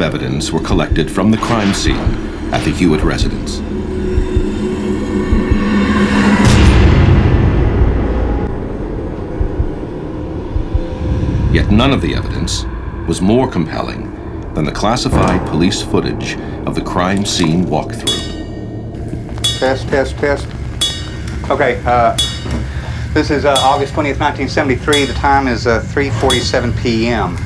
of evidence were collected from the crime scene at the Hewitt residence. Yet none of the evidence was more compelling than the classified police footage of the crime scene walkthrough. Test, test, test. Okay, uh, this is uh, August 20th, 1973. The time is uh, 3.47 p.m.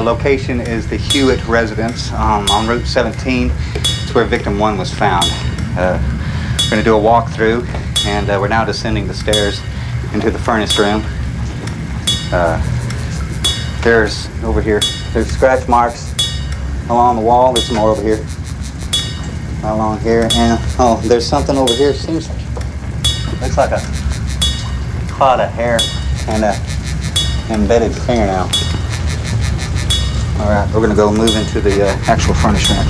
Location is the Hewitt residence um, on Route 17. It's where victim one was found. Uh, we're going to do a walkthrough, and uh, we're now descending the stairs into the furnace room. Uh, there's, over here, there's scratch marks along the wall. There's some more over here. Along here, and, oh, there's something over here. Seems, like looks like a clod of hair and a embedded fingernail. All right, we're gonna go move into the uh, actual furnace room.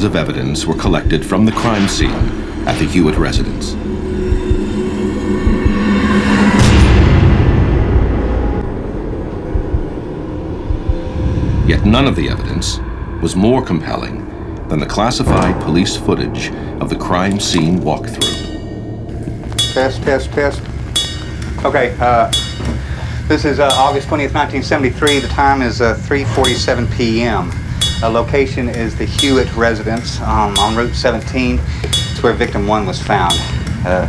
Pieces of evidence were collected from the crime scene at the Hewitt residence. Yet none of the evidence was more compelling than the classified police footage of the crime scene walkthrough. Test, test, test. Okay, uh, this is uh, August 20th, 1973. The time is uh, 3.47 p.m. Uh, location is the Hewitt residence um, on Route 17. It's where victim one was found. Uh,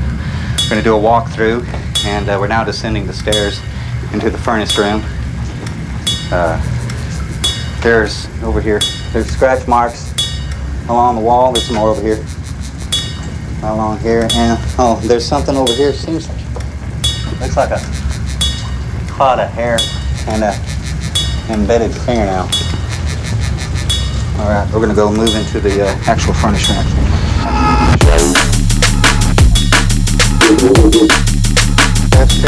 we're going to do a walkthrough, and uh, we're now descending the stairs into the furnace room. Uh, there's, over here, there's scratch marks along the wall. There's some more over here along here, and oh, there's something over here. Seems looks like a clod of hair and a embedded fingernail. All right, we're gonna go move into the uh, actual furnace room. Test,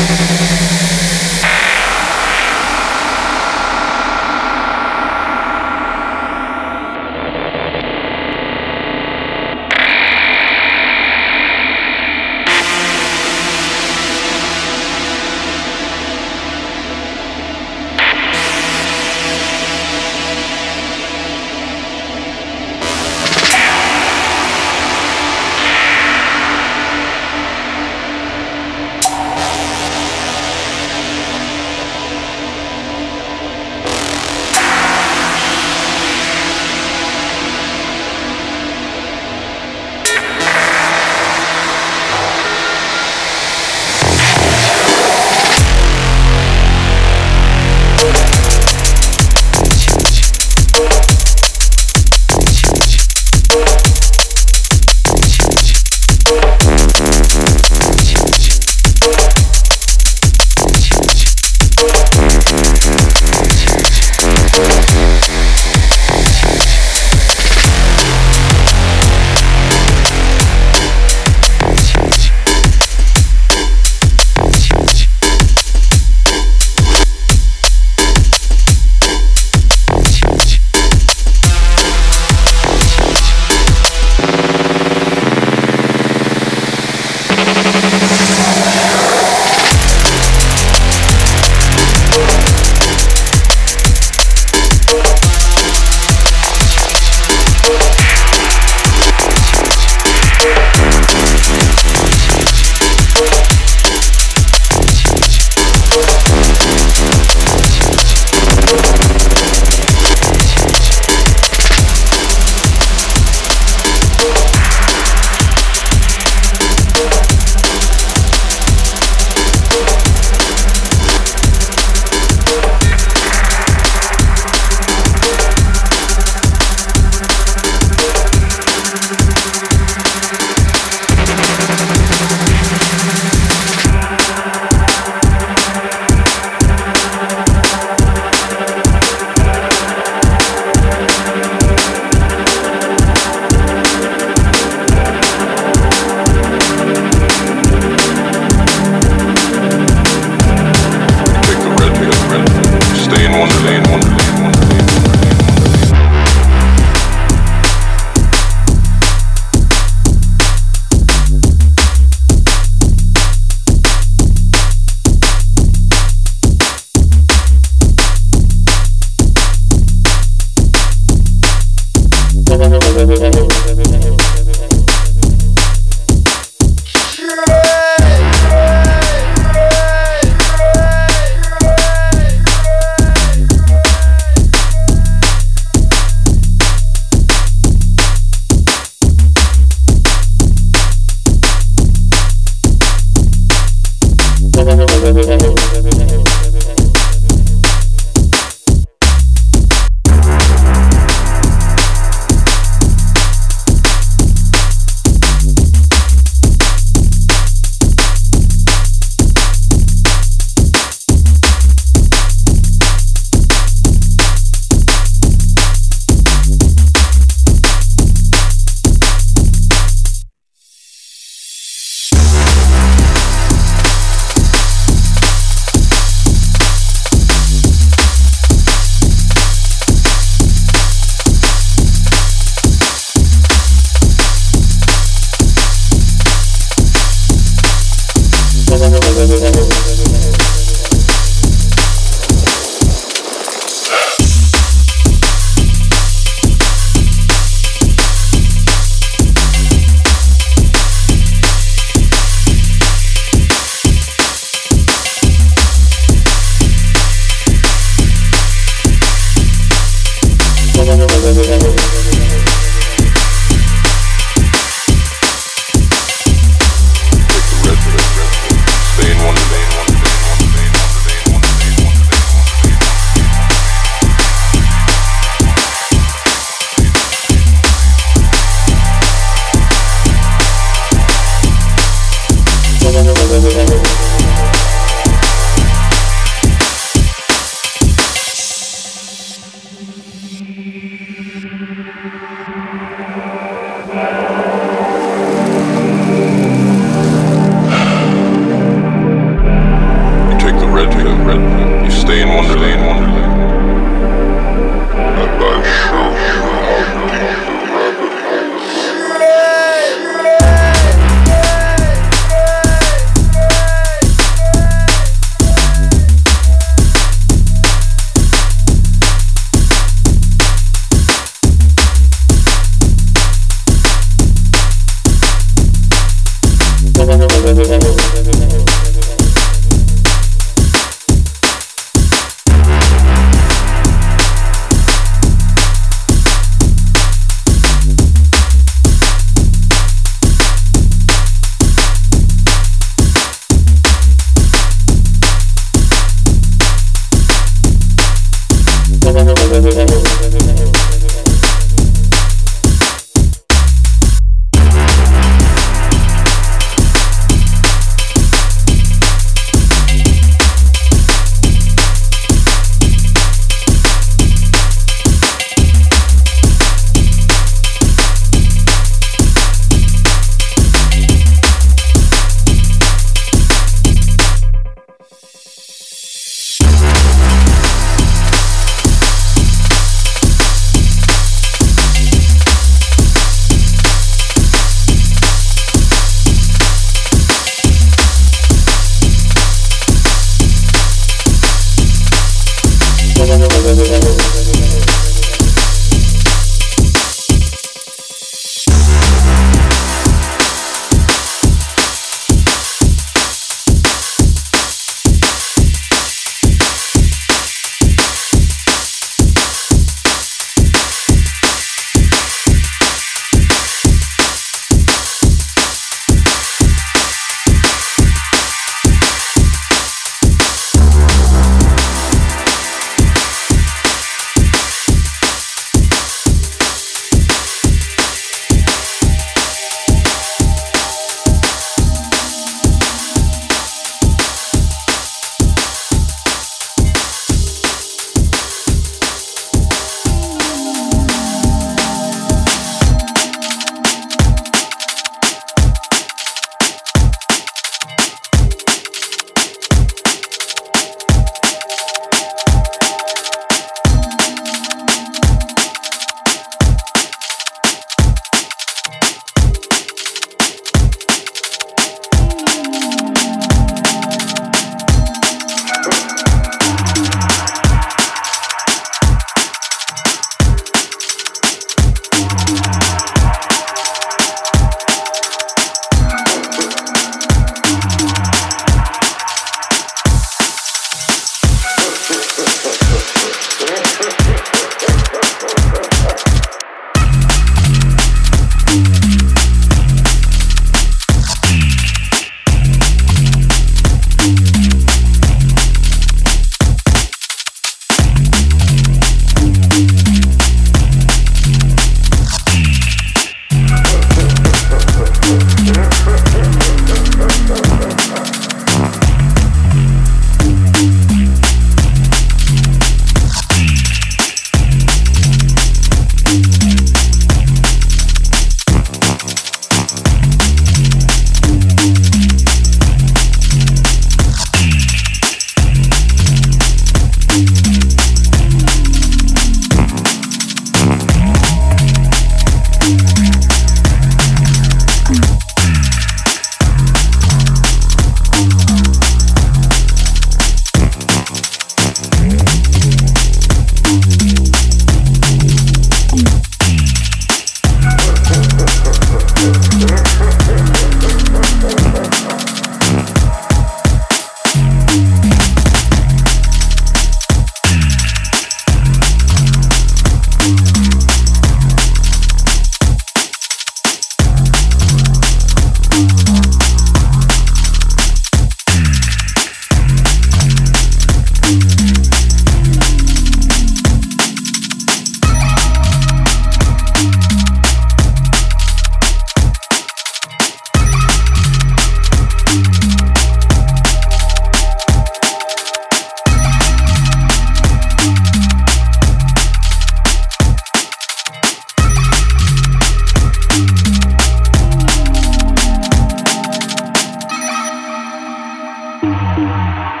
Música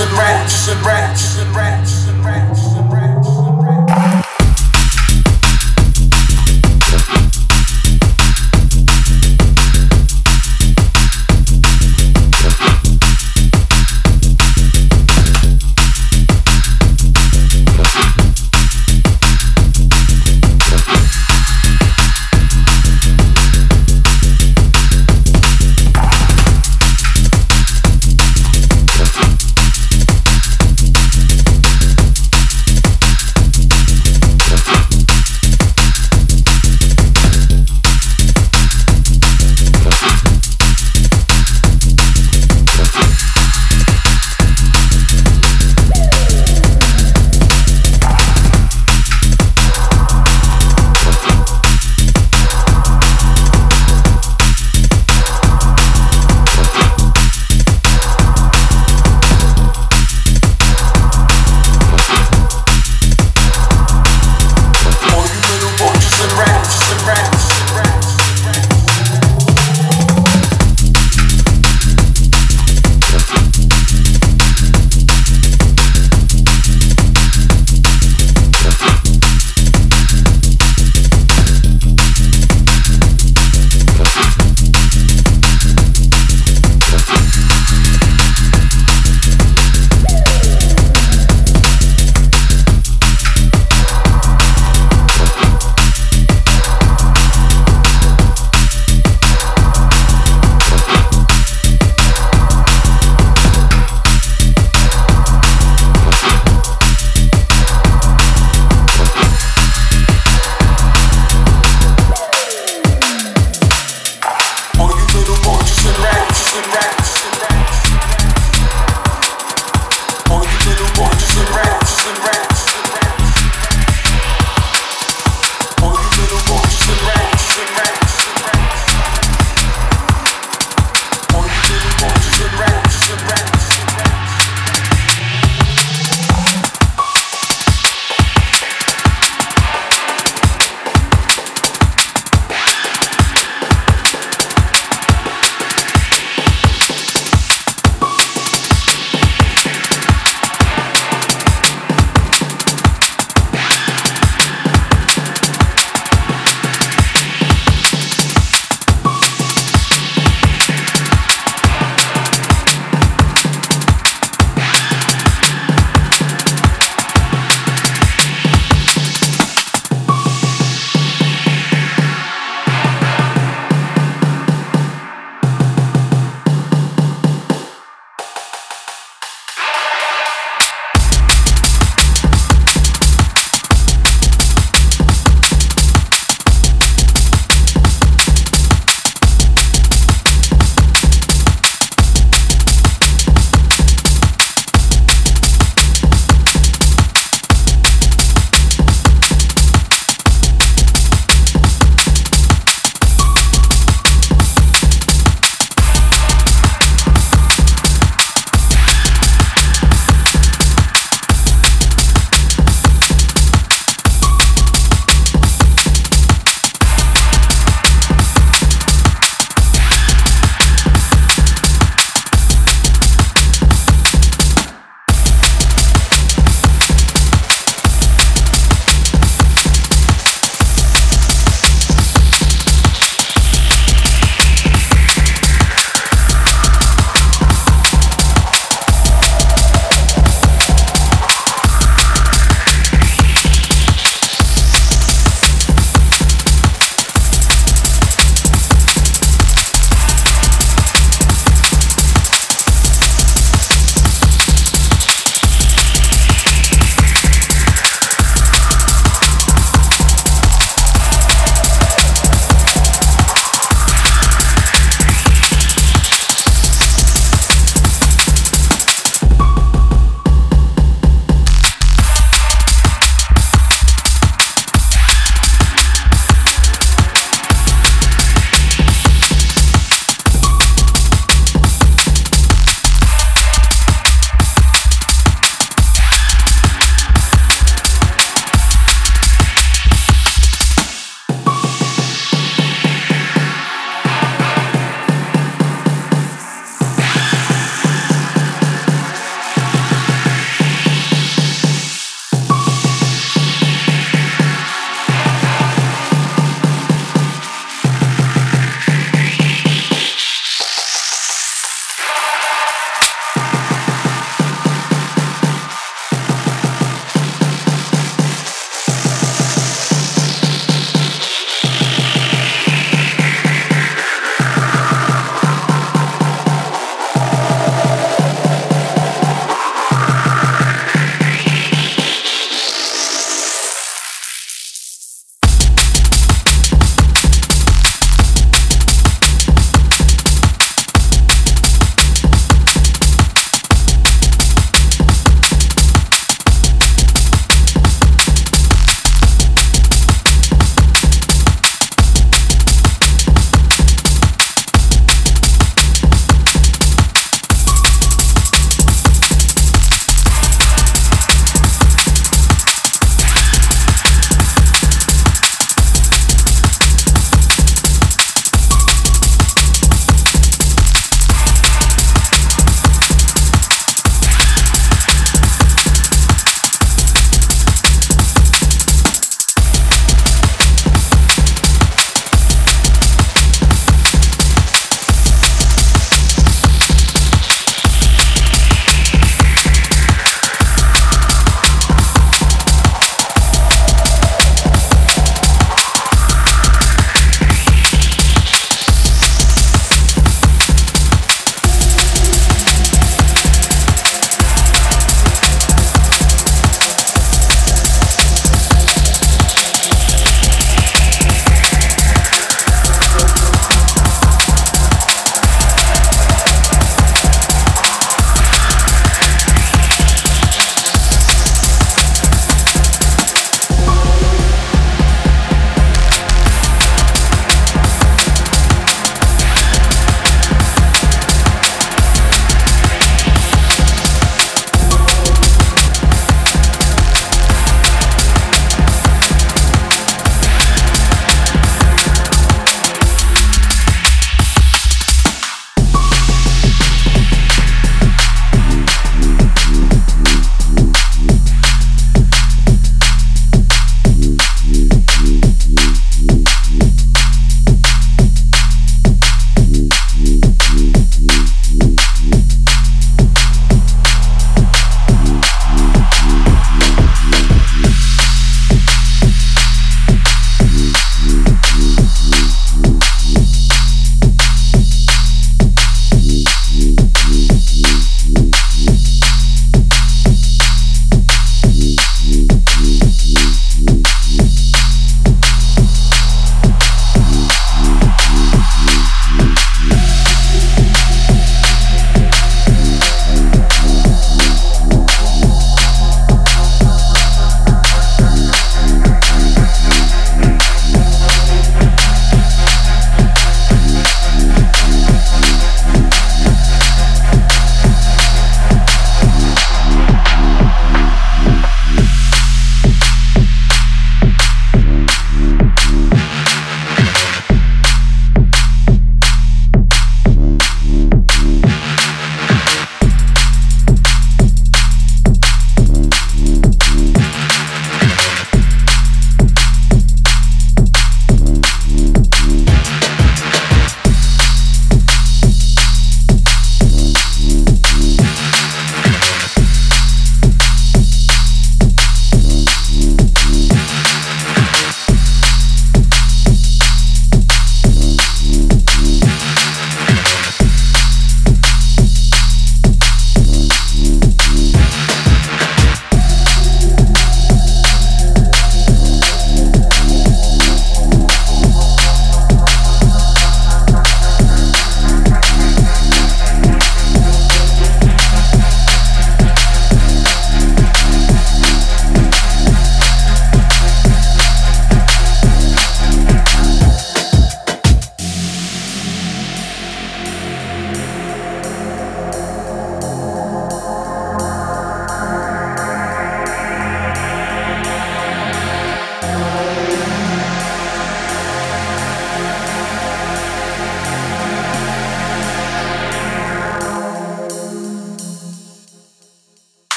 and rats and rats and rats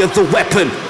Fire the weapon.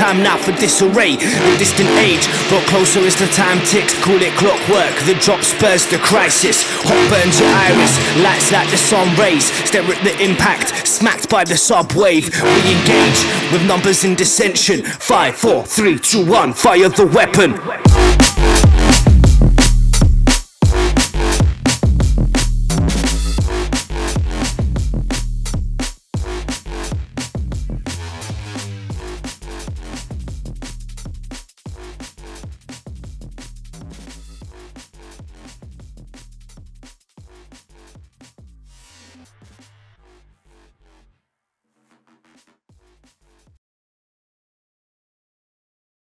Time now for disarray. The distant age. Got closer as the time ticks. Call it clockwork. The drop spurs the crisis. Hot burns your iris. Lights like the sun rays. Stare at the impact. Smacked by the subwave. We engage with numbers in dissension. Five, four, three, two, one. Fire the weapon.